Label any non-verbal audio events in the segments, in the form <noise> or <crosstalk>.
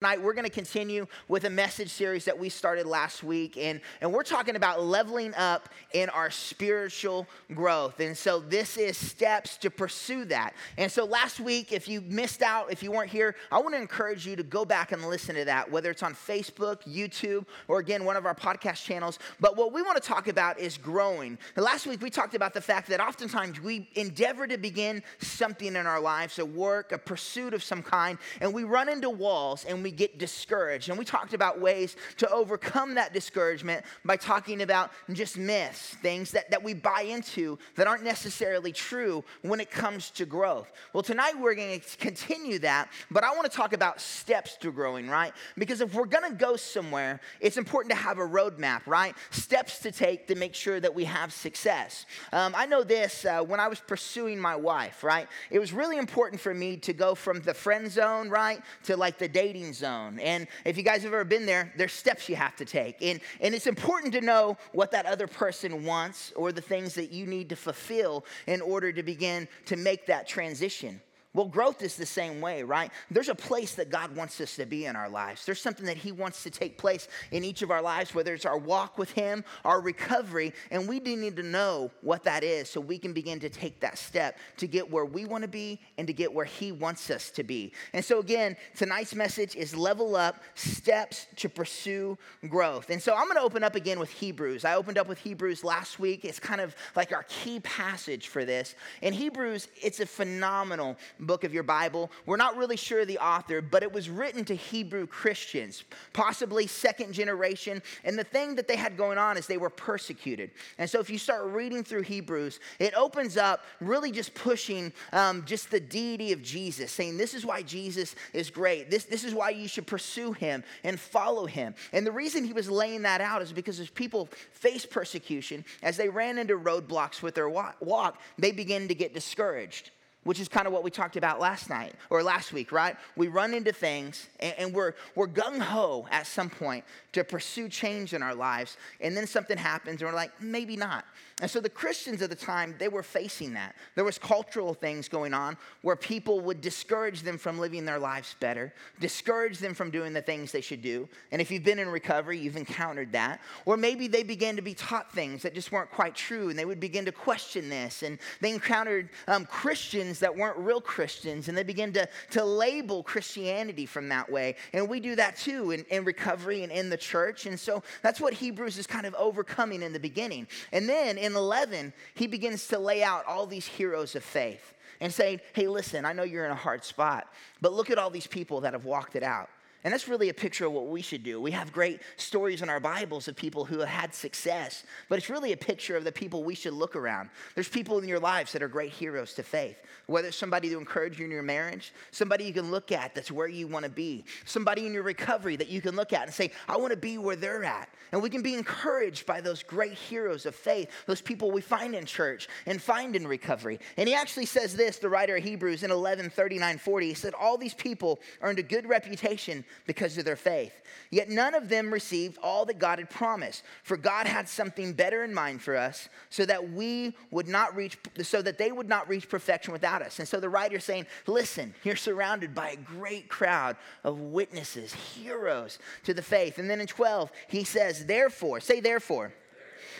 Tonight, we're going to continue with a message series that we started last week, and, and we're talking about leveling up in our spiritual growth. And so, this is steps to pursue that. And so, last week, if you missed out, if you weren't here, I want to encourage you to go back and listen to that, whether it's on Facebook, YouTube, or again, one of our podcast channels. But what we want to talk about is growing. Last week, we talked about the fact that oftentimes we endeavor to begin something in our lives, a work, a pursuit of some kind, and we run into walls and we we get discouraged. And we talked about ways to overcome that discouragement by talking about just myths, things that, that we buy into that aren't necessarily true when it comes to growth. Well, tonight we're going to continue that, but I want to talk about steps to growing, right? Because if we're going to go somewhere, it's important to have a roadmap, right? Steps to take to make sure that we have success. Um, I know this uh, when I was pursuing my wife, right? It was really important for me to go from the friend zone, right, to like the dating zone. And if you guys have ever been there, there's steps you have to take. And, and it's important to know what that other person wants or the things that you need to fulfill in order to begin to make that transition. Well, growth is the same way, right? There's a place that God wants us to be in our lives. There's something that He wants to take place in each of our lives, whether it's our walk with Him, our recovery, and we do need to know what that is so we can begin to take that step to get where we want to be and to get where He wants us to be. And so, again, tonight's message is level up steps to pursue growth. And so, I'm going to open up again with Hebrews. I opened up with Hebrews last week. It's kind of like our key passage for this. In Hebrews, it's a phenomenal book of your Bible. We're not really sure the author, but it was written to Hebrew Christians, possibly second generation. And the thing that they had going on is they were persecuted. And so if you start reading through Hebrews, it opens up really just pushing um, just the deity of Jesus, saying this is why Jesus is great. This, this is why you should pursue him and follow him. And the reason he was laying that out is because as people faced persecution, as they ran into roadblocks with their walk, they began to get discouraged which is kind of what we talked about last night or last week, right? We run into things and, and we're, we're gung ho at some point to pursue change in our lives, and then something happens and we're like, maybe not. And so the Christians of the time, they were facing that. There was cultural things going on where people would discourage them from living their lives better, discourage them from doing the things they should do. And if you've been in recovery, you've encountered that. Or maybe they began to be taught things that just weren't quite true, and they would begin to question this. And they encountered um, Christians that weren't real Christians, and they began to, to label Christianity from that way. And we do that too in, in recovery and in the church. And so that's what Hebrews is kind of overcoming in the beginning. And then in 11, he begins to lay out all these heroes of faith and saying, hey, listen, I know you're in a hard spot, but look at all these people that have walked it out. And that's really a picture of what we should do. We have great stories in our Bibles of people who have had success, but it's really a picture of the people we should look around. There's people in your lives that are great heroes to faith, whether it's somebody to encourage you in your marriage, somebody you can look at that's where you want to be, somebody in your recovery that you can look at and say, I want to be where they're at. And we can be encouraged by those great heroes of faith, those people we find in church and find in recovery. And he actually says this, the writer of Hebrews in 11 39 40, he said, All these people earned a good reputation because of their faith. Yet none of them received all that God had promised. For God had something better in mind for us so that we would not reach so that they would not reach perfection without us. And so the writer is saying, listen, you're surrounded by a great crowd of witnesses, heroes to the faith. And then in 12, he says, therefore, say therefore.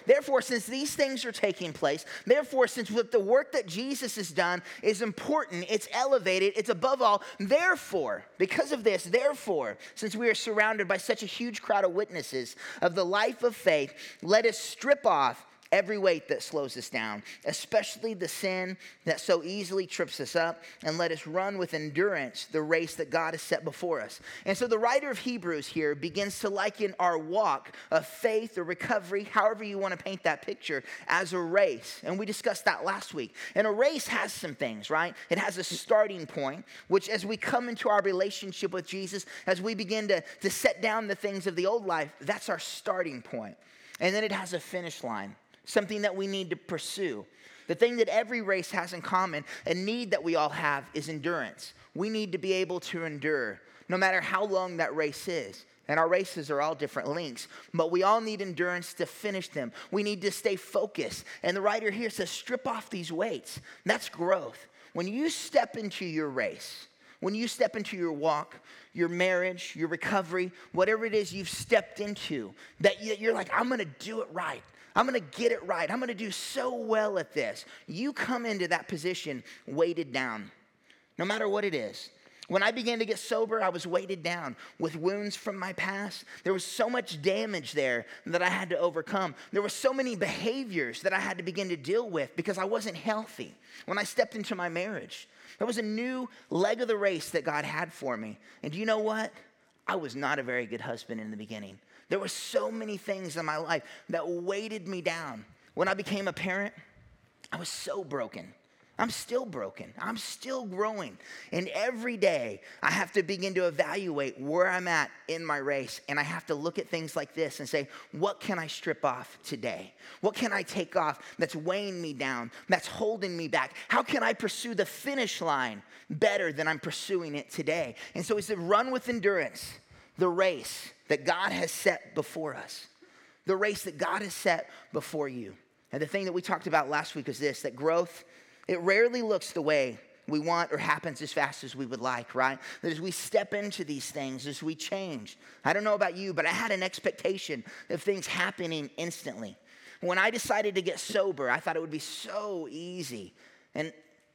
Therefore, since these things are taking place, therefore, since the work that Jesus has done is important, it's elevated, it's above all, therefore, because of this, therefore, since we are surrounded by such a huge crowd of witnesses of the life of faith, let us strip off every weight that slows us down, especially the sin that so easily trips us up, and let us run with endurance the race that God has set before us. And so the writer of Hebrews here begins to liken our walk of faith or recovery, however you want to paint that picture, as a race. And we discussed that last week. And a race has some things, right? It has a starting point, which as we come into our relationship with Jesus, as we begin to, to set down the things of the old life, that's our starting point. And then it has a finish line something that we need to pursue. The thing that every race has in common, a need that we all have, is endurance. We need to be able to endure, no matter how long that race is. And our races are all different lengths, but we all need endurance to finish them. We need to stay focused. And the writer here says, strip off these weights. That's growth. When you step into your race, When you step into your walk, your marriage, your recovery, whatever it is you've stepped into, that you're like, I'm gonna do it right. I'm gonna get it right. I'm gonna do so well at this. You come into that position weighted down, no matter what it is. When I began to get sober, I was weighted down with wounds from my past. There was so much damage there that I had to overcome. There were so many behaviors that I had to begin to deal with because I wasn't healthy. When I stepped into my marriage, there was a new leg of the race that God had for me. And do you know what? I was not a very good husband in the beginning. There were so many things in my life that weighted me down. When I became a parent, I was so broken. I'm still broken. I'm still growing. And every day I have to begin to evaluate where I'm at in my race. And I have to look at things like this and say, what can I strip off today? What can I take off that's weighing me down, that's holding me back? How can I pursue the finish line better than I'm pursuing it today? And so he said, run with endurance the race that God has set before us, the race that God has set before you. And the thing that we talked about last week is this that growth it rarely looks the way we want or happens as fast as we would like, right? That as we step into these things, as we change, I don't know about you, but I had an expectation of things happening instantly. When I decided to get sober, I thought it would be so easy. And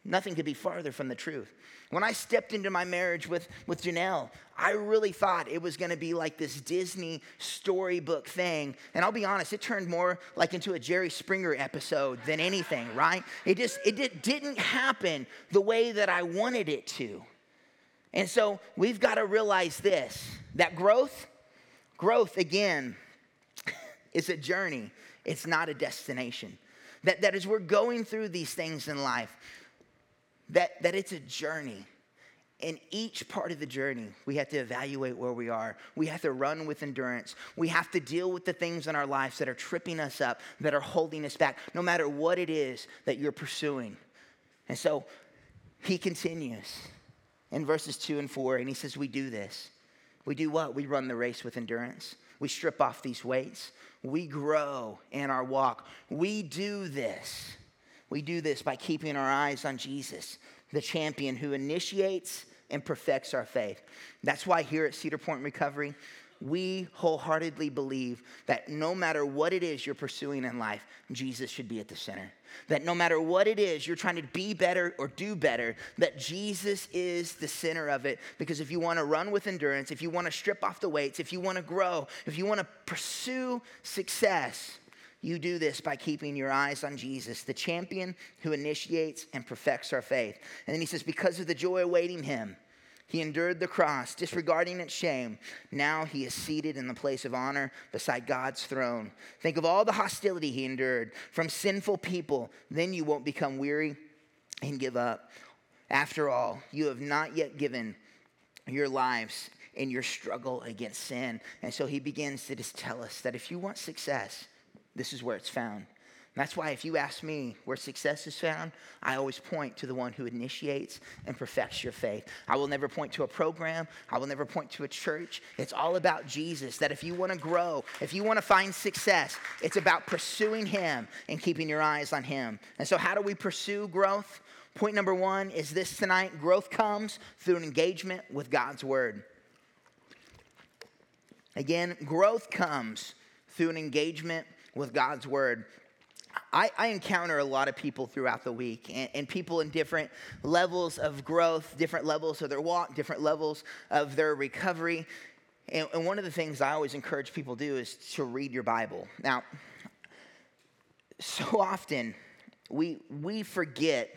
Nothing could be farther from the truth. When I stepped into my marriage with, with Janelle, I really thought it was gonna be like this Disney storybook thing. And I'll be honest, it turned more like into a Jerry Springer episode than anything, right? It just it did, didn't happen the way that I wanted it to. And so we've got to realize this that growth, growth again, <laughs> is a journey, it's not a destination. That, that as we're going through these things in life, that, that it's a journey. In each part of the journey, we have to evaluate where we are. We have to run with endurance. We have to deal with the things in our lives that are tripping us up, that are holding us back, no matter what it is that you're pursuing. And so he continues in verses two and four, and he says, We do this. We do what? We run the race with endurance. We strip off these weights. We grow in our walk. We do this we do this by keeping our eyes on Jesus, the champion who initiates and perfects our faith. That's why here at Cedar Point Recovery, we wholeheartedly believe that no matter what it is you're pursuing in life, Jesus should be at the center. That no matter what it is you're trying to be better or do better, that Jesus is the center of it. Because if you want to run with endurance, if you want to strip off the weights, if you want to grow, if you want to pursue success, you do this by keeping your eyes on Jesus, the champion who initiates and perfects our faith. And then he says, Because of the joy awaiting him, he endured the cross, disregarding its shame. Now he is seated in the place of honor beside God's throne. Think of all the hostility he endured from sinful people. Then you won't become weary and give up. After all, you have not yet given your lives in your struggle against sin. And so he begins to just tell us that if you want success, this is where it's found. that's why, if you ask me where success is found, I always point to the one who initiates and perfects your faith. I will never point to a program, I will never point to a church. It's all about Jesus. That if you want to grow, if you want to find success, it's about pursuing Him and keeping your eyes on Him. And so, how do we pursue growth? Point number one is this tonight growth comes through an engagement with God's Word. Again, growth comes through an engagement with God's word. I, I, encounter a lot of people throughout the week, and, and, people in different levels of growth, different levels of their walk, different levels of their recovery. And, and one of the things I always encourage people to do is to read your Bible. Now, so often we, we forget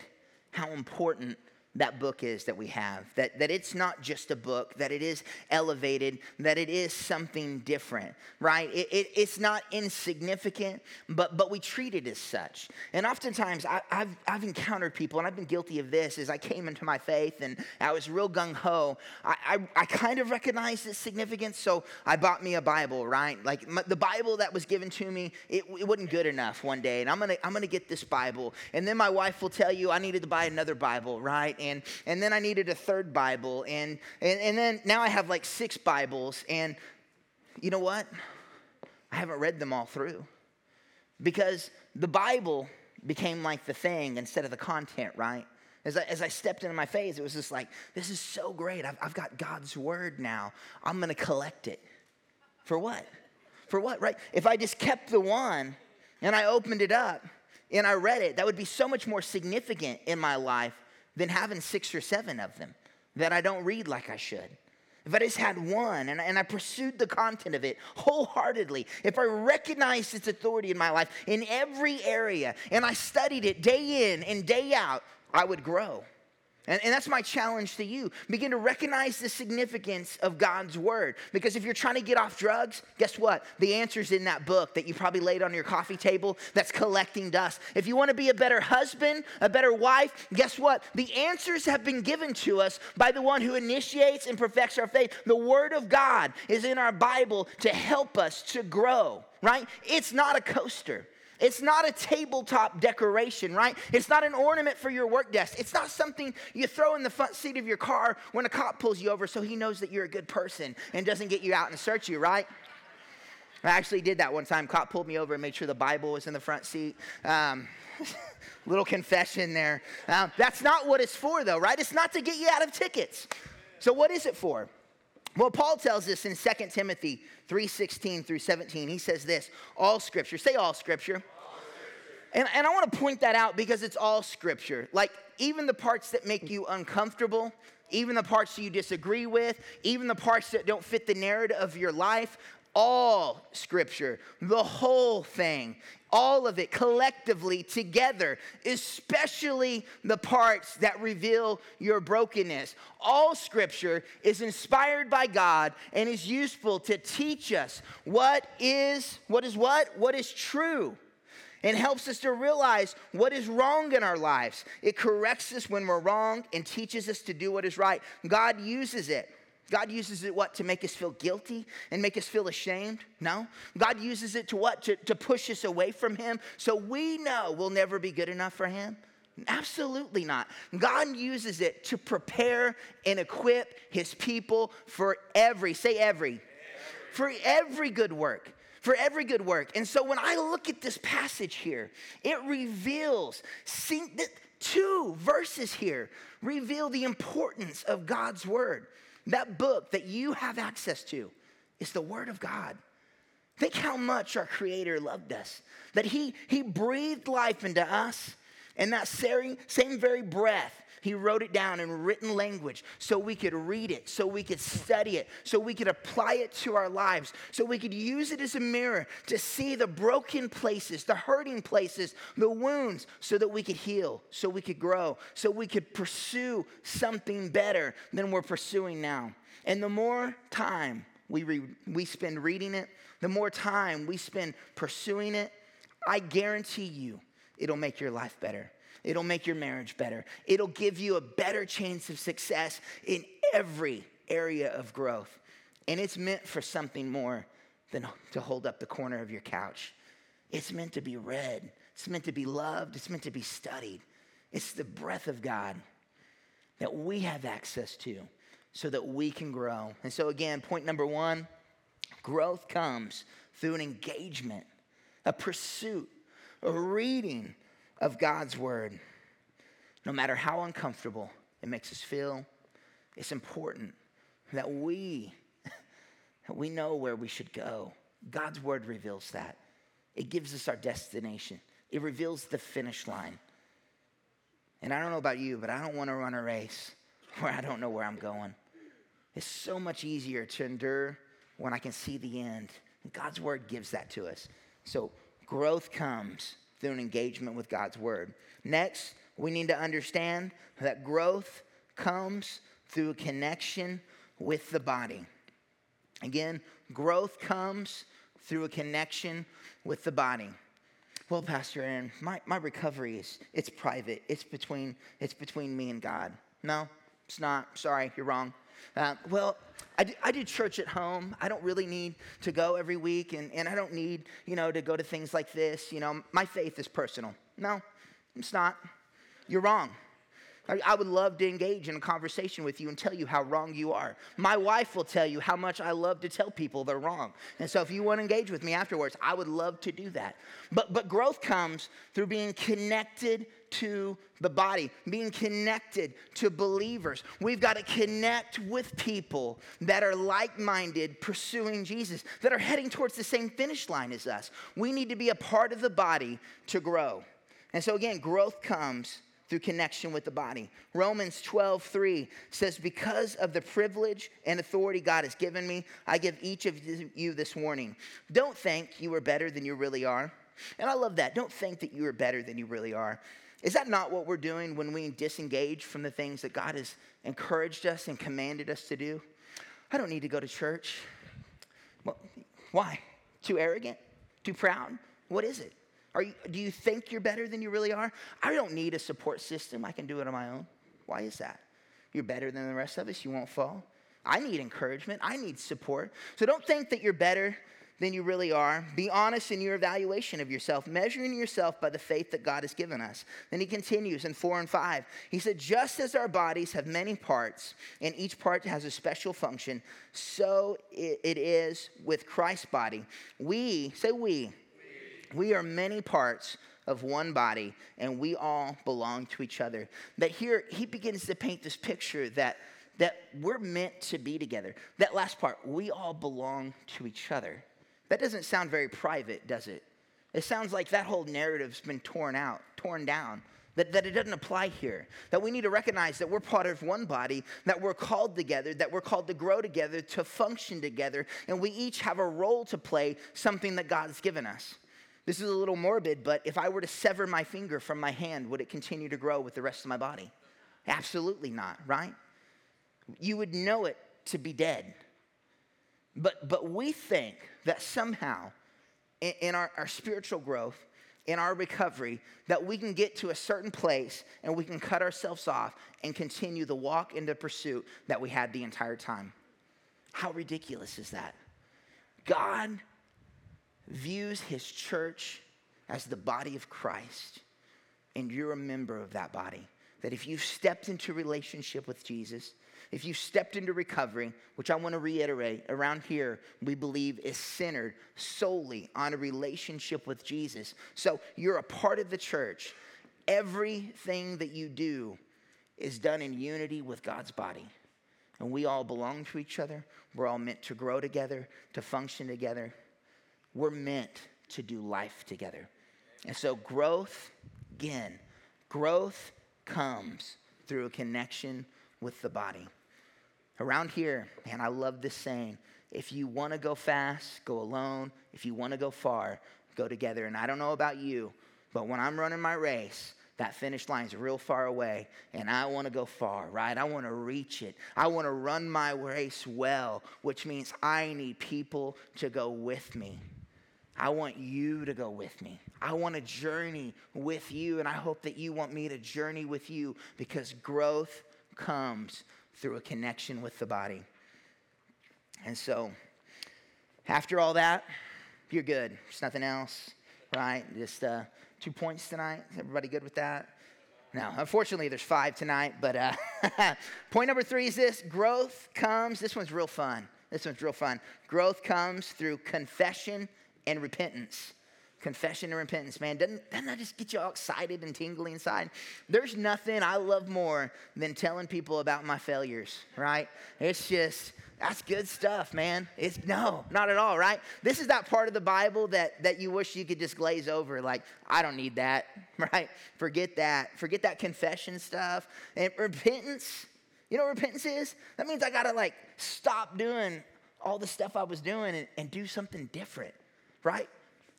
how important that book is that we have. That, that it's not just a book, that it is elevated, that it is something different, right? It, it, it's not insignificant, but, but we treat it as such. And oftentimes I, have I've encountered people, and I've been guilty of this as I came into my faith and I was real gung ho. I, I, I, kind of recognized its significance, so I bought me a Bible, right? Like my, the Bible that was given to me, it, it wasn't good enough one day, and I'm gonna, I'm gonna get this Bible. And then my wife will tell you I needed to buy another Bible, right? And then I needed a third Bible, and, and, and then now I have like six Bibles, and you know what? I haven't read them all through because the Bible became like the thing instead of the content, right? As I, as I stepped into my phase, it was just like, this is so great. I've, I've got God's word now. I'm going to collect it. For what? For what, right? If I just kept the one and I opened it up and I read it, that would be so much more significant in my life than having six or seven of them that I don't read like I should. If I just had one and, and I pursued the content of it wholeheartedly, if I recognized its authority in my life in every area and I studied it day in and day out, I would grow. And, and, that's my challenge to you. Begin to recognize the significance of God's word. Because if you're trying to get off drugs, guess what? The answer's in that book that you probably laid on your coffee table that's collecting dust. If you want to be a better husband, a better wife, guess what? The answers have been given to us by the one who initiates and perfects our faith. The word of God is in our Bible to help us to grow, right? It's not a coaster. It's not a tabletop decoration, right? It's not an ornament for your work desk. It's not something you throw in the front seat of your car when a cop pulls you over so he knows that you're a good person and doesn't get you out and search you, right? I actually did that one time. Cop pulled me over and made sure the Bible was in the front seat. Um, <laughs> little confession there. Um, that's not what it's for, though, right? It's not to get you out of tickets. So, what is it for? Well, Paul tells us in 2 Timothy 3:16 through 17. He says this, all scripture. Say all scripture. And, and I want to point that out because it's all scripture. Like, even the parts that make you uncomfortable, even the parts that you disagree with, even the parts that don't fit the narrative of your life, all scripture, the whole thing, all of it collectively together, especially the parts that reveal your brokenness. All scripture is inspired by God and is useful to teach us what is what is what? What is true and helps us to realize what is wrong in our lives. It corrects us when we're wrong and teaches us to do what is right. God uses it. God uses it what? To make us feel guilty and make us feel ashamed? No. God uses it to what? To, to push us away from Him so we know we'll never be good enough for Him? Absolutely not. God uses it to prepare and equip His people for every, say every, for every good work for every good work. And so when I look at this passage here, it reveals two verses here reveal the importance of God's word. That book that you have access to is the word of God. Think how much our creator loved us. That he, he breathed life into us and that same, same very breath he wrote it down in written language so we could read it, so we could study it, so we could apply it to our lives, so we could use it as a mirror to see the broken places, the hurting places, the wounds, so that we could heal, so we could grow, so we could pursue something better than we're pursuing now. And the more time we, re- we spend reading it, the more time we spend pursuing it, I guarantee you it'll make your life better. It'll make your marriage better. It'll give you a better chance of success in every area of growth. And it's meant for something more than to hold up the corner of your couch. It's meant to be read, it's meant to be loved, it's meant to be studied. It's the breath of God that we have access to so that we can grow. And so, again, point number one growth comes through an engagement, a pursuit, a reading, of God's word, no matter how uncomfortable it makes us feel, it's important that we <laughs> we know where we should go. God's word reveals that. It gives us our destination. It reveals the finish line. And I don't know about you, but I don't want to run a race <laughs> where I don't know where I'm going. It's so much easier to endure when I can see the end. God's word gives that to us. So growth comes through an engagement with God's word. Next, we need to understand that growth comes through a connection with the body. Again, growth comes through a connection with the body. Well, Pastor Aaron, my, my recovery is it's private. It's between it's between me and God. No, it's not. Sorry, you're wrong. Uh, well, I do, I do, church at home. I don't really need to go every week, and, and I don't need, you know, to go to things like this. You know, my faith is personal. No, it's not. You're wrong. I would love to engage in a conversation with you and tell you how wrong you are. My wife will tell you how much I love to tell people they're wrong. And so if you want to engage with me afterwards, I would love to do that. But, but growth comes through being connected to the body, being connected to believers. We've got to connect with people that are like minded, pursuing Jesus, that are heading towards the same finish line as us. We need to be a part of the body to grow. And so, again, growth comes through connection with the body. Romans 12, 3 says, Because of the privilege and authority God has given me, I give each of you this warning. Don't think you are better than you really are. And I love that. Don't think that you are better than you really are. Is that not what we're doing when we disengage from the things that God has encouraged us and commanded us to do? I don't need to go to church. Well, why? Too arrogant? Too proud? What is it? Are you, do you think you're better than you really are? I don't need a support system. I can do it on my own. Why is that? You're better than the rest of us. You won't fall. I need encouragement. I need support. So don't think that you're better than you really are. Be honest in your evaluation of yourself, measuring yourself by the faith that God has given us. Then he continues in 4 and 5. He said, Just as our bodies have many parts, and each part has a special function, so it is with Christ's body. We, say we, we are many parts of one body, and we all belong to each other. That here, he begins to paint this picture that, that we're meant to be together. That last part, we all belong to each other. That doesn't sound very private, does it? It sounds like that whole narrative's been torn out, torn down. That, that it doesn't apply here. That we need to recognize that we're part of one body, that we're called together, that we're called to grow together, to function together, and we each have a role to play, something that God's given us. This is a little morbid, but if I were to sever my finger from my hand, would it continue to grow with the rest of my body? Absolutely not, right? You would know it to be dead. But, but we think that somehow in, in our, our spiritual growth, in our recovery, that we can get to a certain place and we can cut ourselves off and continue the walk and the pursuit that we had the entire time. How ridiculous is that? God views his church as the body of Christ, and you're a member of that body. That if you've stepped into relationship with Jesus, if you've stepped into recovery, which I want to reiterate, around here, we believe is centered solely on a relationship with Jesus. So you're a part of the church. Everything that you do is done in unity with God's body. And we all belong to each other. We're all meant to grow together, to function together. We're meant to do life together. And so, growth, again, growth comes through a connection with the body. Around here, man, I love this saying if you want to go fast, go alone. If you want to go far, go together. And I don't know about you, but when I'm running my race, that finish line's real far away and I want to go far, right? I want to reach it. I want to run my race well, which means I need people to go with me. I want you to go with me. I want to journey with you, and I hope that you want me to journey with you because growth comes through a connection with the body. And so, after all that, you're good. There's nothing else, right? Just uh, two points tonight. Is everybody good with that? No, unfortunately, there's five tonight, but uh, <laughs> point number three is this growth comes, this one's real fun. This one's real fun. Growth comes through confession and repentance. Confession and repentance, man. Doesn't, doesn't that just get you all excited and tingly inside? There's nothing I love more than telling people about my failures, right? It's just, that's good stuff, man. It's no, not at all, right? This is that part of the Bible that, that you wish you could just glaze over. Like, I don't need that, <laughs> right? Forget that. Forget that confession stuff. And repentance, you know what repentance is? That means I gotta like stop doing all the stuff I was doing and, and do something different right?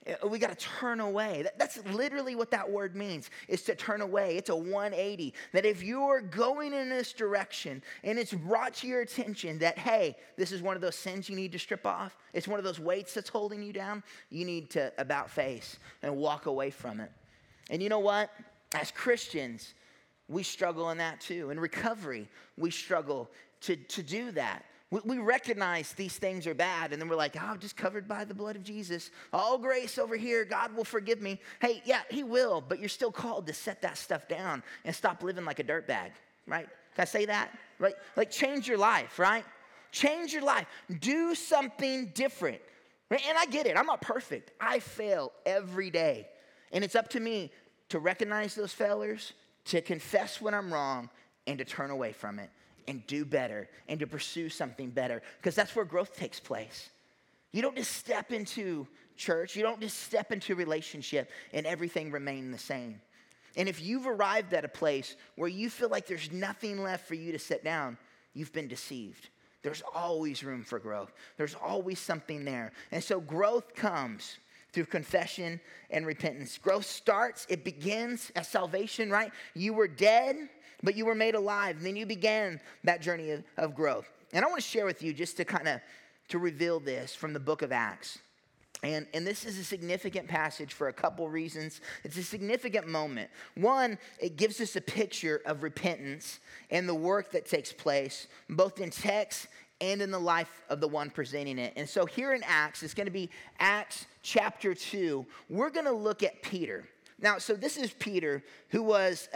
Uh, we got to turn away. That's literally what that word means, is to turn away. It's a 180. That if you're going in this direction and it's brought to your attention that, hey, this is one of those sins you need to strip off, it's one of those weights that's holding you down, you need to about face and walk away from it. And you know what? As Christians, we struggle in that too. In recovery, we struggle to, to do that. We, we recognize these things are bad, and then we're like, oh, I'm just covered by the blood of Jesus. All grace over here. God will forgive me. Hey, yeah, He will, but you're still called to set that stuff down and stop living like a dirtbag, right? Can I say that? Right? Like, change your life, right? Change your life. Do something different. And I get it. I'm not perfect. I fail every day. And it's up to me to recognize those failures, to confess when I'm wrong, and to turn away from it and do better and to pursue something better because that's where growth takes place. You don't just step into church, you don't just step into relationship and everything remain the same. And if you've arrived at a place where you feel like there's nothing left for you to sit down, you've been deceived. There's always room for growth. There's always something there. And so growth comes through confession and repentance. Growth starts, it begins at salvation, right? You were dead, but you were made alive. And then you began that journey of, of growth. And I want to share with you just to kind of to reveal this from the book of Acts. And, and this is a significant passage for a couple reasons. It's a significant moment. One, it gives us a picture of repentance and the work that takes place, both in text and in the life of the one presenting it. And so here in Acts, it's going to be Acts chapter 2. We're going to look at Peter. Now, so this is Peter, who was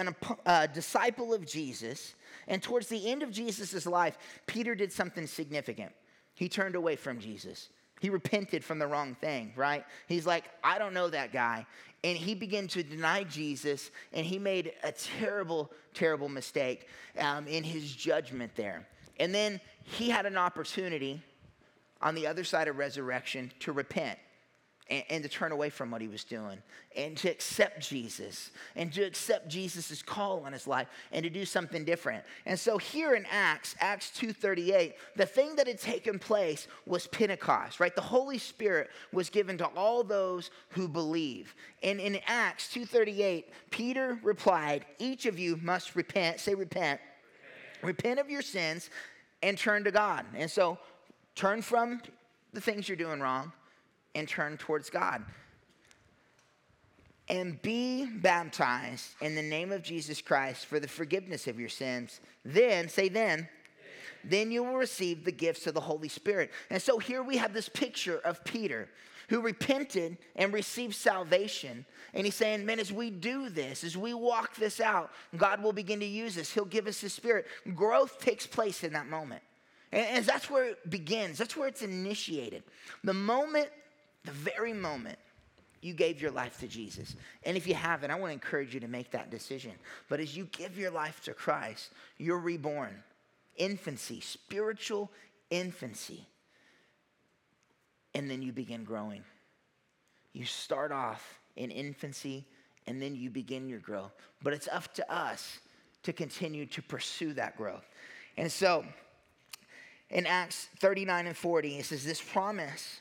a disciple of Jesus. And towards the end of Jesus' life, Peter did something significant. He turned away from Jesus. He repented from the wrong thing, right? He's like, I don't know that guy. And he began to deny Jesus, and he made a terrible, terrible mistake um, in his judgment there. And then he had an opportunity on the other side of resurrection to repent and, and, to turn away from what he was doing and to accept Jesus and to accept Jesus' call on his life and to do something different. And so here in Acts, Acts 2.38, the thing that had taken place was Pentecost, right? The Holy Spirit was given to all those who believe. And in Acts 2.38, Peter replied, each of you must repent, say repent, repent of your sins and turn to God. And so turn from the things you're doing wrong and turn towards God. And be baptized in the name of Jesus Christ for the forgiveness of your sins. Then, say then, then you will receive the gifts of the Holy Spirit. And so here we have this picture of Peter who repented and received salvation. And he's saying, man, as we do this, as we walk this out, God will begin to use us. He'll give us His Spirit. Growth takes place in that moment. And that's where it begins, that's where it's initiated. The moment the very moment you gave your life to Jesus. And if you haven't, I want to encourage you to make that decision. But as you give your life to Christ, you're reborn. Infancy, spiritual infancy. And then you begin growing. You start off in infancy and then you begin your growth. But it's up to us to continue to pursue that growth. And so in Acts 39 and 40, it says, This promise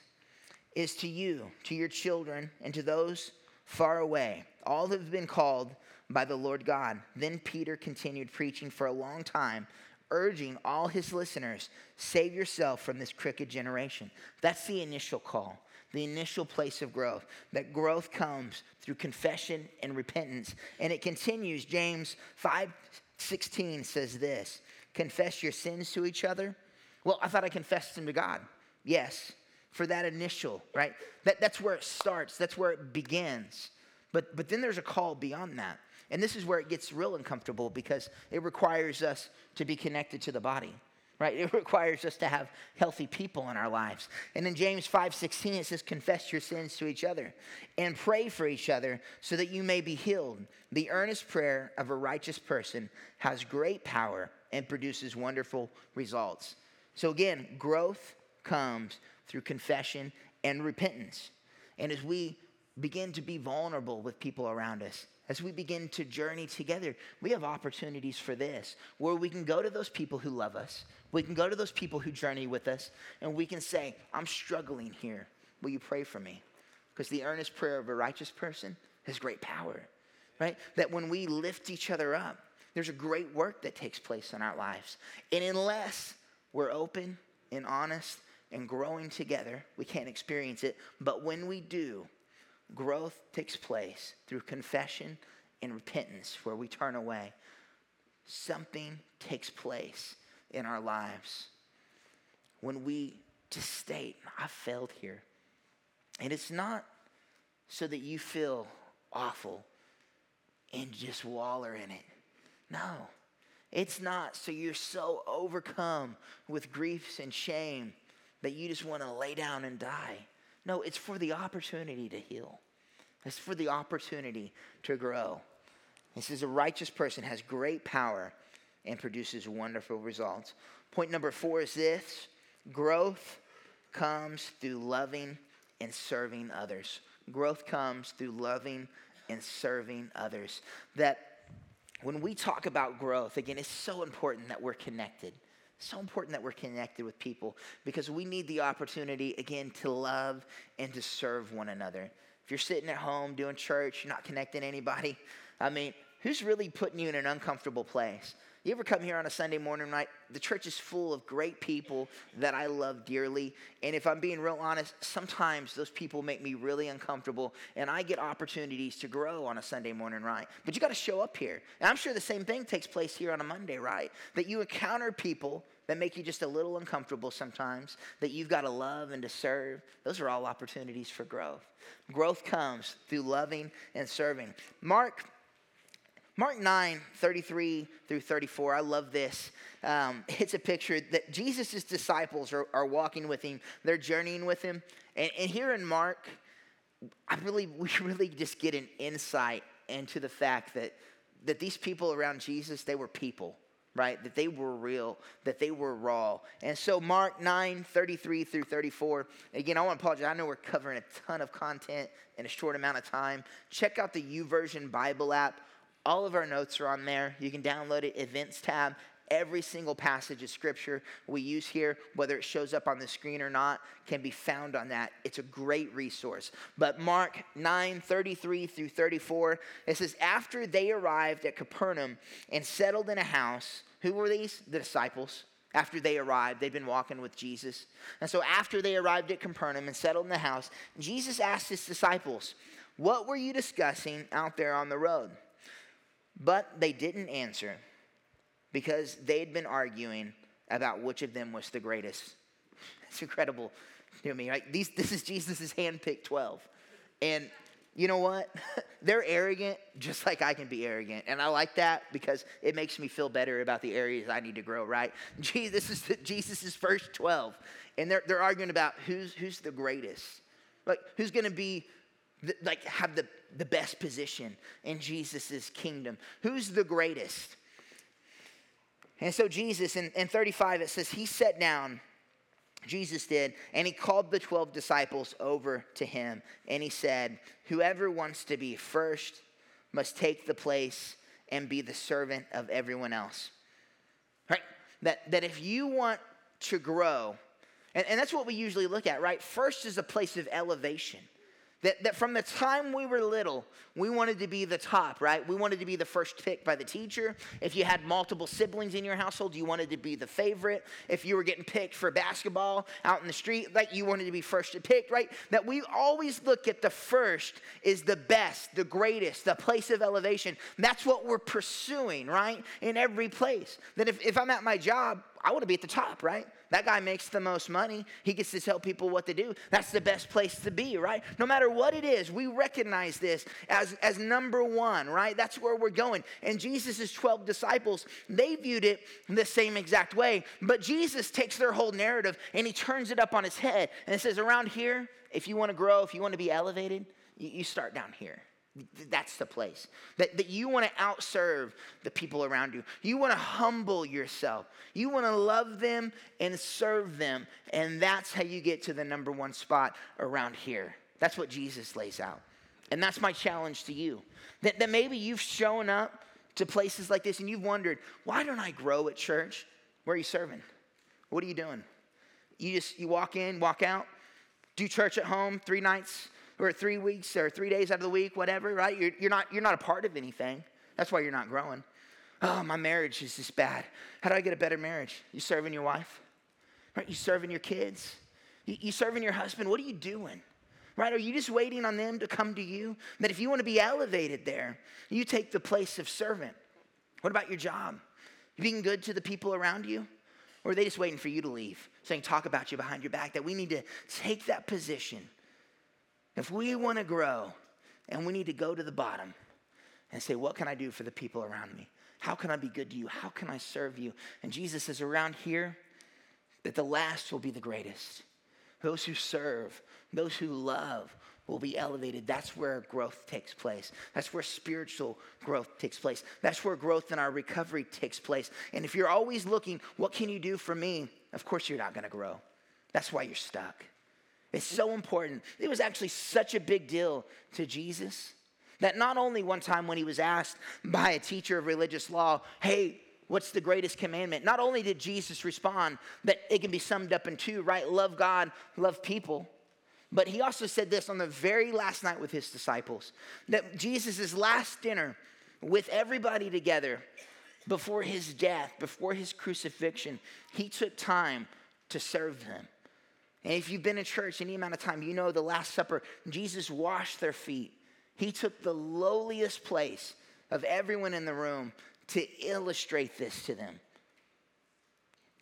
is to you, to your children, and to those far away. All have been called by the Lord God. Then Peter continued preaching for a long time, urging all his listeners save yourself from this crooked generation. That's the initial call, the initial place of growth. That growth comes through confession and repentance. And it continues. James 5 16 says this Confess your sins to each other. Well, I thought I confessed them to God. Yes, for that initial, right? That, that's where it starts, that's where it begins. But, but then there's a call beyond that. And this is where it gets real uncomfortable because it requires us to be connected to the body, right? It <laughs> requires us to have healthy people in our lives. And in James 5:16 it says confess your sins to each other and pray for each other so that you may be healed. The earnest prayer of a righteous person has great power and produces wonderful results. So again, growth comes through confession and repentance. And as we begin to be vulnerable with people around us, as we begin to journey together, we have opportunities for this where we can go to those people who love us. We can go to those people who journey with us, and we can say, I'm struggling here. Will you pray for me? Because the earnest prayer of a righteous person has great power, right? That when we lift each other up, there's a great work that takes place in our lives. And unless we're open and honest and growing together. We can't experience it, but when we do, growth takes place through confession and repentance, where we turn away. Something takes place in our lives. when we just state, I failed here. And it's not so that you feel awful and just waller in it. No. It's not so you're so overcome with griefs and shame that you just want to lay down and die. No, it's for the opportunity to heal. It's for the opportunity to grow. He says a righteous person has great power and produces wonderful results. Point number four is this growth comes through loving and serving others. Growth comes through loving and serving others. That when we talk about growth, again, it's so important that we're connected. So important that we're connected with people because we need the opportunity, again, to love and to serve one another. If you're sitting at home doing church, you're not connecting anybody, I mean, who's really putting you in an uncomfortable place? You ever come here on a Sunday morning, right? The church is full of great people that I love dearly. And if I'm being real honest, sometimes those people make me really uncomfortable. And I get opportunities to grow on a Sunday morning, right? But you got to show up here. And I'm sure the same thing takes place here on a Monday, right? That you encounter people that make you just a little uncomfortable sometimes, that you've got to love and to serve. Those are all opportunities for growth. Growth comes through loving and serving. Mark Mark 9, 33 through 34, I love this. Um, <laughs> it's a picture that Jesus' disciples are, are, walking with him, they're journeying with him. And, and here in Mark, I believe <laughs> we really just get an insight into the fact that, that these people around Jesus, they were people right? That they were real, that they were raw. And so, Mark 9 33 through 34. Again, I want to apologize. I know we're covering a ton of content in a short amount of time. Check out the YouVersion Bible app. All of our notes are on there. You can download it, events tab. Every single passage of scripture we use here, whether it shows up on the screen or not, can be found on that. It's a great resource. But Mark 9 33 through 34, it says, After they arrived at Capernaum and settled in a house, who were these? The disciples. After they arrived, they'd been walking with Jesus. And so after they arrived at Capernaum and settled in the house, Jesus asked his disciples, What were you discussing out there on the road? But they didn't answer because they'd been arguing about which of them was the greatest. <laughs> It's incredible to me, right? These, this is Jesus' handpicked 12. And you know what? <laughs> They're arrogant just like I can be arrogant. And I like that because it makes me feel better about the areas I need to grow, right? <laughs> Jesus is Jesus' first 12. And they're, they're arguing about who's, who's the greatest. Like, who's going to be like have the, the best position in Jesus' kingdom? Who's the greatest? And so Jesus in, in 35 it says he sat down Jesus did, and he called the 12 disciples over to him, and he said, Whoever wants to be first must take the place and be the servant of everyone else. Right? That, that if you want to grow, and, and that's what we usually look at, right? First is a place of elevation. That, that from the time we were little, we wanted to be the top, right? We wanted to be the first pick by the teacher. If you had multiple siblings in your household, you wanted to be the favorite. If you were getting picked for basketball out in the street, like you wanted to be first to pick, right? That we always look at the first is the best, the greatest, the place of elevation. That's what we're pursuing, right? In every place. That if, if I'm at my job, I want to be at the top, right? That guy makes the most money. He gets to tell people what to do. That's the best place to be, right? No matter what it is, we recognize this as, as number one, right? That's where we're going. And Jesus' 12 disciples, they viewed it the same exact way. But Jesus takes their whole narrative and he turns it up on his head and says, around here, if you want to grow, if you want to be elevated, you, you start down here. That's the place. That, that you want to outserve the people around you. You want to humble yourself. You want to love them and serve them. And that's how you get to the number one spot around here. That's what Jesus lays out. And that's my challenge to you. That, that maybe you've shown up to places like this and you've wondered, why don't I grow at church? Where are you serving? What are you doing? You just you walk in, walk out, do church at home three nights or three weeks or three days out of the week, whatever, right? You're, you're, not, you're not a part of anything. That's why you're not growing. Oh, my marriage is just bad. How do I get a better marriage? You serving your wife? Right? You serving your kids? You, you serving your husband? What are you doing? Right? Are you just waiting on them to come to you? That if you want to be elevated there, you take the place of servant. What about your job? You being good to the people around you? Or are they just waiting for you to leave, saying, talk about you behind your back? That we need to take that position. If we want to grow, and we need to go to the bottom and say, what can I do for the people around me? How can I be good to you? How can I serve you? And Jesus says, around here, that the last will be the greatest. Those who serve, those who love, will be elevated. That's where growth takes place. That's where spiritual growth takes place. That's where growth in our recovery takes place. And if you're always looking, what can you do for me? Of course, you're not going to grow. That's why you're stuck. It's so important. It was actually such a big deal to Jesus that not only one time when he was asked by a teacher of religious law, hey, what's the greatest commandment? Not only did Jesus respond that it can be summed up in two, right? Love God, love people. But he also said this on the very last night with his disciples that Jesus' last dinner with everybody together before his death, before his crucifixion, he took time to serve them. And if you've been in church any amount of time, you know the Last Supper, Jesus washed their feet. He took the lowliest place of everyone in the room to illustrate this to them.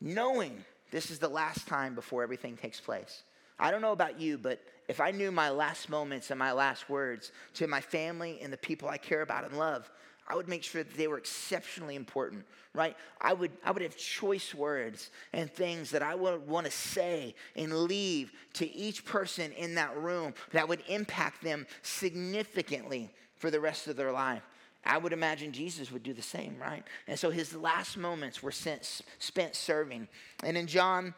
Knowing this is the last time before everything takes place. I don't know about you, but if I knew my last moments and my last words to my family and the people I care about and love, I would make sure that they were exceptionally important, right? I would, I would have choice words and things that I would want to say and leave to each person in that room that would impact them significantly for the rest of their life. I would imagine Jesus would do the same, right? And so his last moments were spent serving. And in John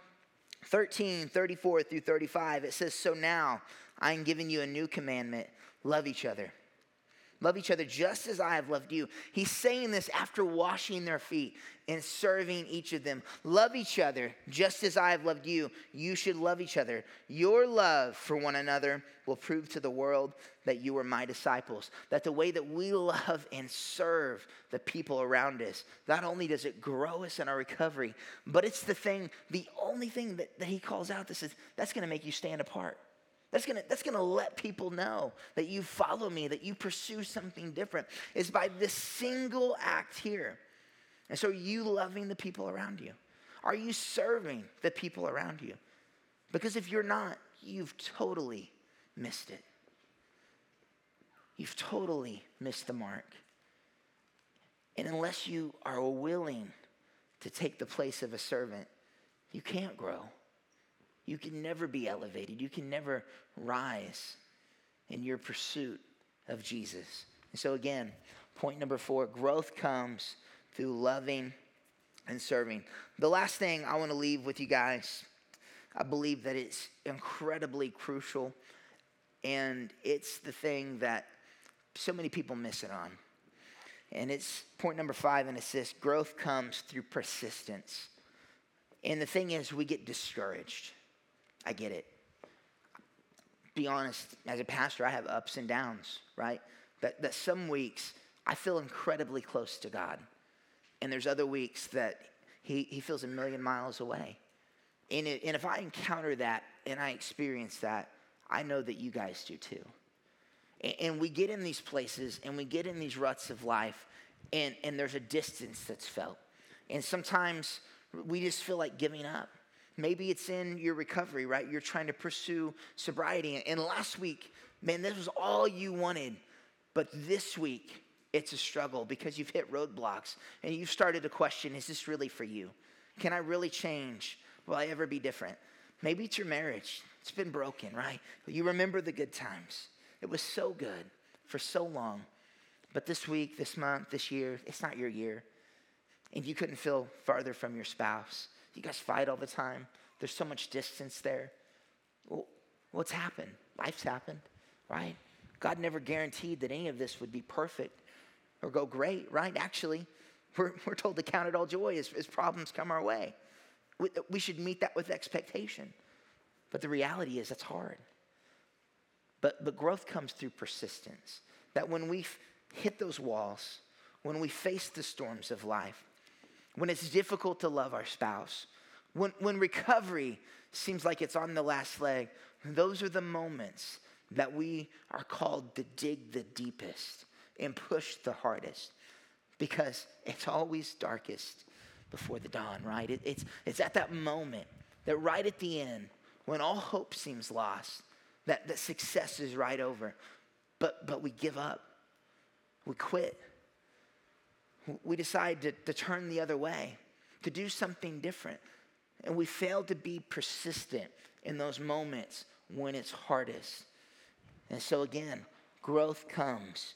13, 34 through 35, it says, So now I am giving you a new commandment love each other. Love each other just as I have loved you. He's saying this after washing their feet and serving each of them. Love each other just as I have loved you. You should love each other. Your love for one another will prove to the world that you are my disciples. That the way that we love and serve the people around us, not only does it grow us in our recovery, but it's the thing, the only thing that, that he calls out that says, that's going to make you stand apart. That's gonna, that's gonna let people know that you follow me, that you pursue something different. Is by this single act here. And so, you loving the people around you? Are you serving the people around you? Because if you're not, you've totally missed it. You've totally missed the mark. And unless you are willing to take the place of a servant, you can't grow. You can never be elevated. You can never rise in your pursuit of Jesus. And so, again, point number four growth comes through loving and serving. The last thing I want to leave with you guys, I believe that it's incredibly crucial, and it's the thing that so many people miss it on. And it's point number five, and it's this growth comes through persistence. And the thing is, we get discouraged. I get it. Be honest, as a pastor, I have ups and downs, right? That, that some weeks I feel incredibly close to God. And there's other weeks that he, he feels a million miles away. And, it, and if I encounter that and I experience that, I know that you guys do too. And, and we get in these places and we get in these ruts of life, and, and there's a distance that's felt. And sometimes we just feel like giving up. Maybe it's in your recovery, right? You're trying to pursue sobriety. And last week, man, this was all you wanted. But this week, it's a struggle because you've hit roadblocks and you've started to question is this really for you? Can I really change? Will I ever be different? Maybe it's your marriage. It's been broken, right? But you remember the good times. It was so good for so long. But this week, this month, this year, it's not your year. And you couldn't feel farther from your spouse. You guys fight all the time. There's so much distance there. Well, what's happened? Life's happened, right? God never guaranteed that any of this would be perfect or go great, right? Actually, <laughs> we're, we're told to count it all joy as, as problems come our way. We, we should meet that with expectation. But the reality is, that's hard. But, but growth comes through persistence. That when we hit those walls, when we face the storms of life, when it's difficult to love our spouse, when, when recovery seems like it's on the last leg, those are the moments that we are called to dig the deepest and push the hardest because it's always darkest before the dawn, right? It, it's, it's at that moment that right at the end, when all hope seems lost, that, that success is right over, but, but we give up, we quit. We decide to, to turn the other way, to do something different. And we fail to be persistent in those moments when it's hardest. And so, again, growth comes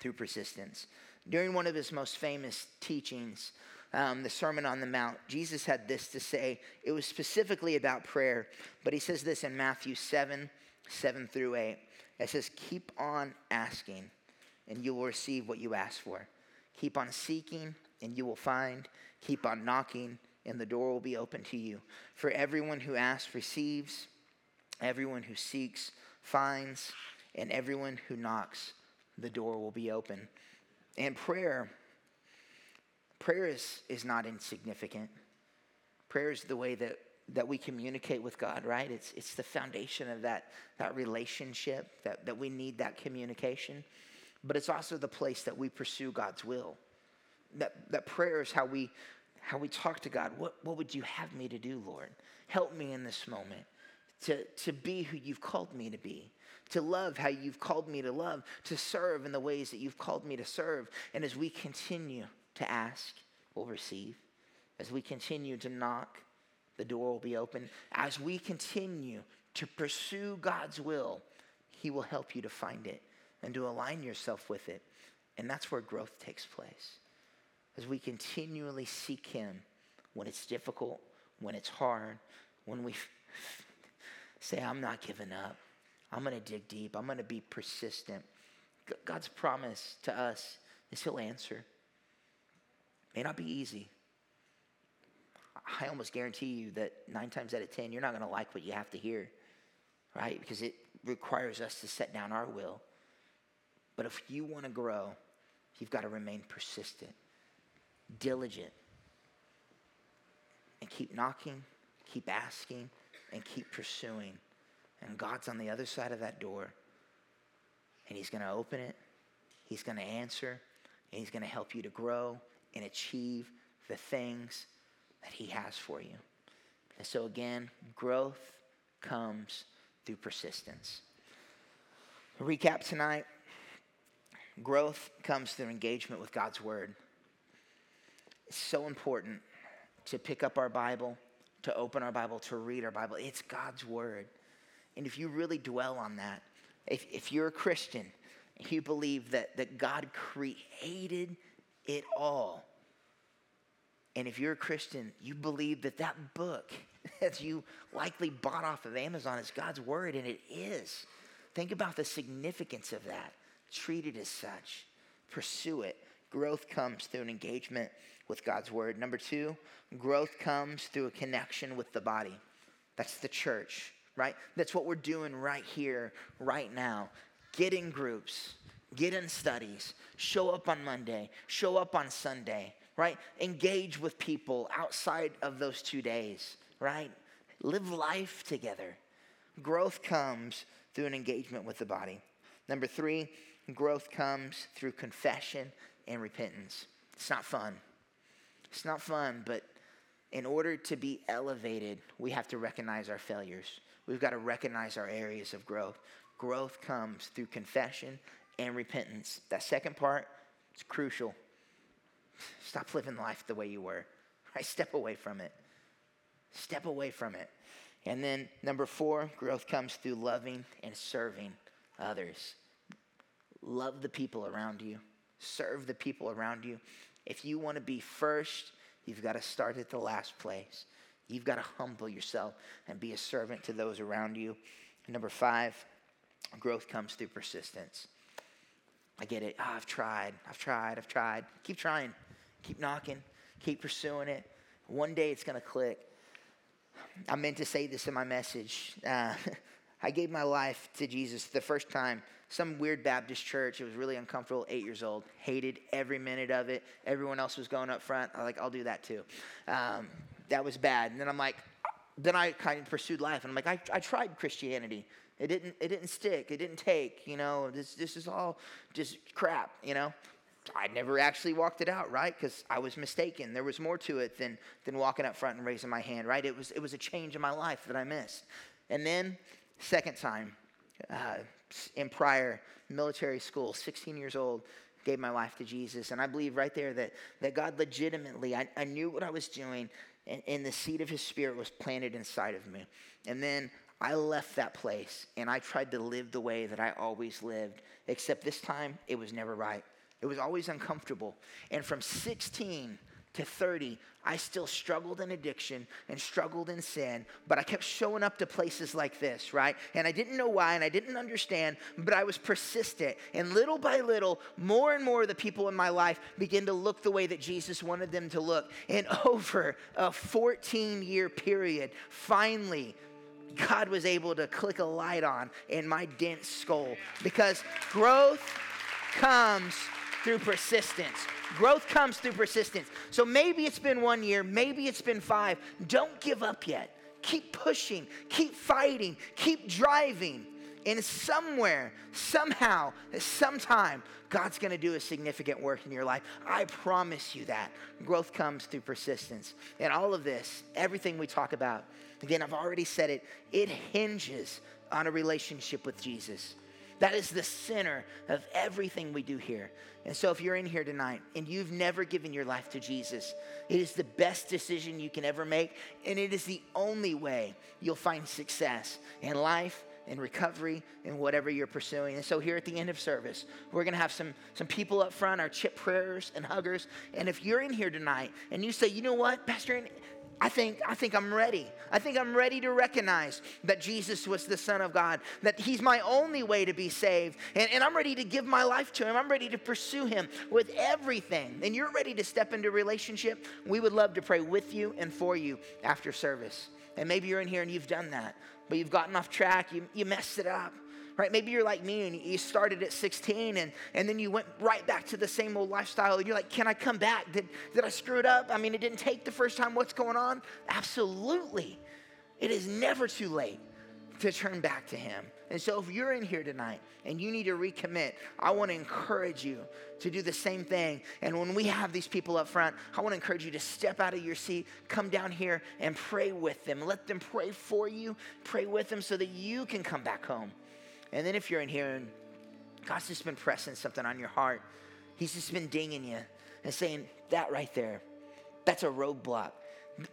through persistence. During one of his most famous teachings, um, the Sermon on the Mount, Jesus had this to say. It was specifically about prayer, but he says this in Matthew 7 7 through 8. It says, Keep on asking, and you will receive what you ask for. Keep on seeking, and you will find. Keep on knocking, and the door will be open to you. For everyone who asks receives, everyone who seeks finds, and everyone who knocks, the door will be open. And prayer, prayer is, is not insignificant. Prayer is the way that, that we communicate with God, right? It's, it's the foundation of that, that relationship, that, that we need that communication. But it's also the place that we pursue God's will. That, that prayer is how we, how we talk to God. What, what would you have me to do, Lord? Help me in this moment to, to be who you've called me to be, to love how you've called me to love, to serve in the ways that you've called me to serve. And as we continue to ask, we'll receive. As we continue to knock, the door will be open. As we continue to pursue God's will, He will help you to find it and to align yourself with it. And that's where growth takes place. As we continually seek Him when it's difficult, when it's hard, when we <laughs> say, I'm not giving up. I'm going to dig deep. I'm going to be persistent. God's promise to us is He'll answer. May not be easy. I almost guarantee you that nine times out of ten, you're not going to like what you have to hear, right? Because it requires us to set down our will. But if you want to grow, you've got to remain persistent, diligent, and keep knocking, keep asking, and keep pursuing. And God's on the other side of that door. And He's going to open it, He's going to answer, and He's going to help you to grow and achieve the things that He has for you. And so, again, growth comes through persistence. recap tonight growth comes through engagement with God's Word. It's so important to pick up our Bible to open our Bible, to read our Bible. It's God's Word. And if you really dwell on that, if, if you're a Christian, you believe that, that God created it all. And if you're a Christian, you believe that that book <laughs> that you likely bought off of Amazon is God's Word, and it is. Think about the significance of that. Treat it as such. Pursue it. Growth comes through an engagement with God's word. Number two, growth comes through a connection with the body. That's the church, right? That's what we're doing right here, right now. Get in groups, get in studies, show up on Monday, show up on Sunday, right? Engage with people outside of those two days, right? Live life together. Growth comes through an engagement with the body. Number three, growth comes through confession and repentance. It's not fun. It's not fun, but in order to be elevated, we have to recognize our failures. We've got to recognize our areas of growth. Growth comes through confession and repentance. That second part is crucial. Stop living life the way you were. Right? Step away from it. Step away from it. And then number four, growth comes through loving and serving others. Love the people around you. Serve the people around you. If you want to be first, you've got to start at the last place. You've got to humble yourself and be a servant to those around you. number five, growth comes through persistence. I get it. Oh, I've tried. I've tried. I've tried. Keep trying. Keep knocking. Keep pursuing it. One day it's going to click. I meant to say this in my message. Uh, <laughs> I gave my life to Jesus the first time some weird Baptist church. It was really uncomfortable. Eight years old, hated every minute of it. Everyone else was going up front. I'm like, I'll do that too. Um, that was bad. And then I'm like, then I kind of pursued life, and I'm like, I, I tried Christianity. It didn't, it didn't stick. It didn't take. You know, this, this is all just crap. You know, I never actually walked it out, right? Because I was mistaken. There was more to it than, than walking up front and raising my hand, right? It was, it was a change in my life that I missed. And then, second time, uh, in prior military school, 16 years old, gave my life to Jesus. And I believe right there that, that God legitimately, I, I knew what I was doing, and, and the seed of his spirit was planted inside of me. And then I left that place and I tried to live the way that I always lived, except this time it was never right. It was always uncomfortable. And from 16 to 30, I still struggled in addiction and struggled in sin, but I kept showing up to places like this, right? And I didn't know why and I didn't understand, but I was persistent. And little by little, more and more of the people in my life began to look the way that Jesus wanted them to look. And <laughs> over a 14 year period, finally, God was able to click a light on in my dense skull because growth comes through persistence. Growth comes through persistence. So maybe it's been one year, maybe it's been five. Don't give up yet. Keep pushing, keep fighting, keep driving. And somewhere, somehow, sometime, God's gonna do a significant work in your life. I promise you that. Growth comes through persistence. And all of this, everything we talk about, again, I've already said it, it hinges on a relationship with Jesus. That is the center of everything we do here. And so, if you're in here tonight and you've never given your life to Jesus, it is the best decision you can ever make, and it is the only way you'll find success in life in recovery in whatever you're pursuing. And so here at the end of service, we're going to have some, some people up front, our chip prayers and huggers. And if you're in here tonight and you say, you know what, Pastor, I think, I think I'm ready. I think I'm ready to recognize that Jesus was the Son of God, that He's my only way to be saved. And, and I'm ready to give my life to Him. I'm ready to pursue Him with everything. And you're ready to step into relationship. We would love to pray with you and for you after service. And maybe you're in here and you've done that, but you've gotten off track, you, you messed it up right? Maybe you're like me and you started at 16 and, and then you went right back to the same old lifestyle and you're like, can I come back? Did, did I screw it up? I mean, it didn't take the first time. What's going on? Absolutely. It is never too late to turn back to Him. And so, if you're in here tonight and you need to recommit, I want to encourage you to do the same thing. And when we have these people up front, I want to encourage you to step out of your seat, come down here and pray with them. Let them pray for you, pray with them so that you can come back home. And then if you're in here and God's just been pressing something on your heart, He's just been dinging you and saying, that right there, that's a roadblock.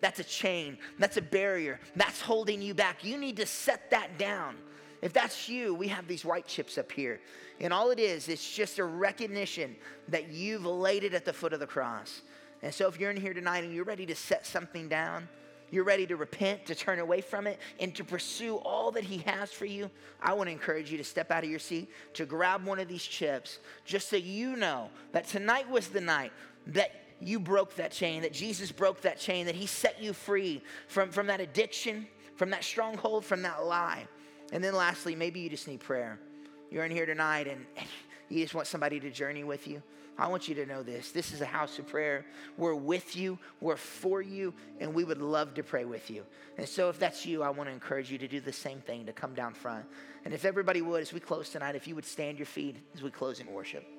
That's a chain. That's a barrier. That's holding you back. You need to set that down. If that's you, we have these white chips up here. And all it is, it's just a recognition that you've laid it at the foot of the cross. And so if you're in here tonight and you're ready to set something down, you're ready to repent, to turn away from it, and to pursue all that He has for you, I want to encourage you to step out of your seat, to grab one of these chips, just so you know that tonight was the night that you broke that chain, that Jesus broke that chain, that He set you free from, from that addiction, from that stronghold, from that lie. And then lastly, maybe you just need prayer. You're in here tonight and you just want somebody to journey with you. I want you to know this. This is a house of prayer. We're with you, we're for you, and we would love to pray with you. And so, if that's you, I want to encourage you to do the same thing, to come down front. And if everybody would, as we close tonight, if you would stand your feet as we close in worship.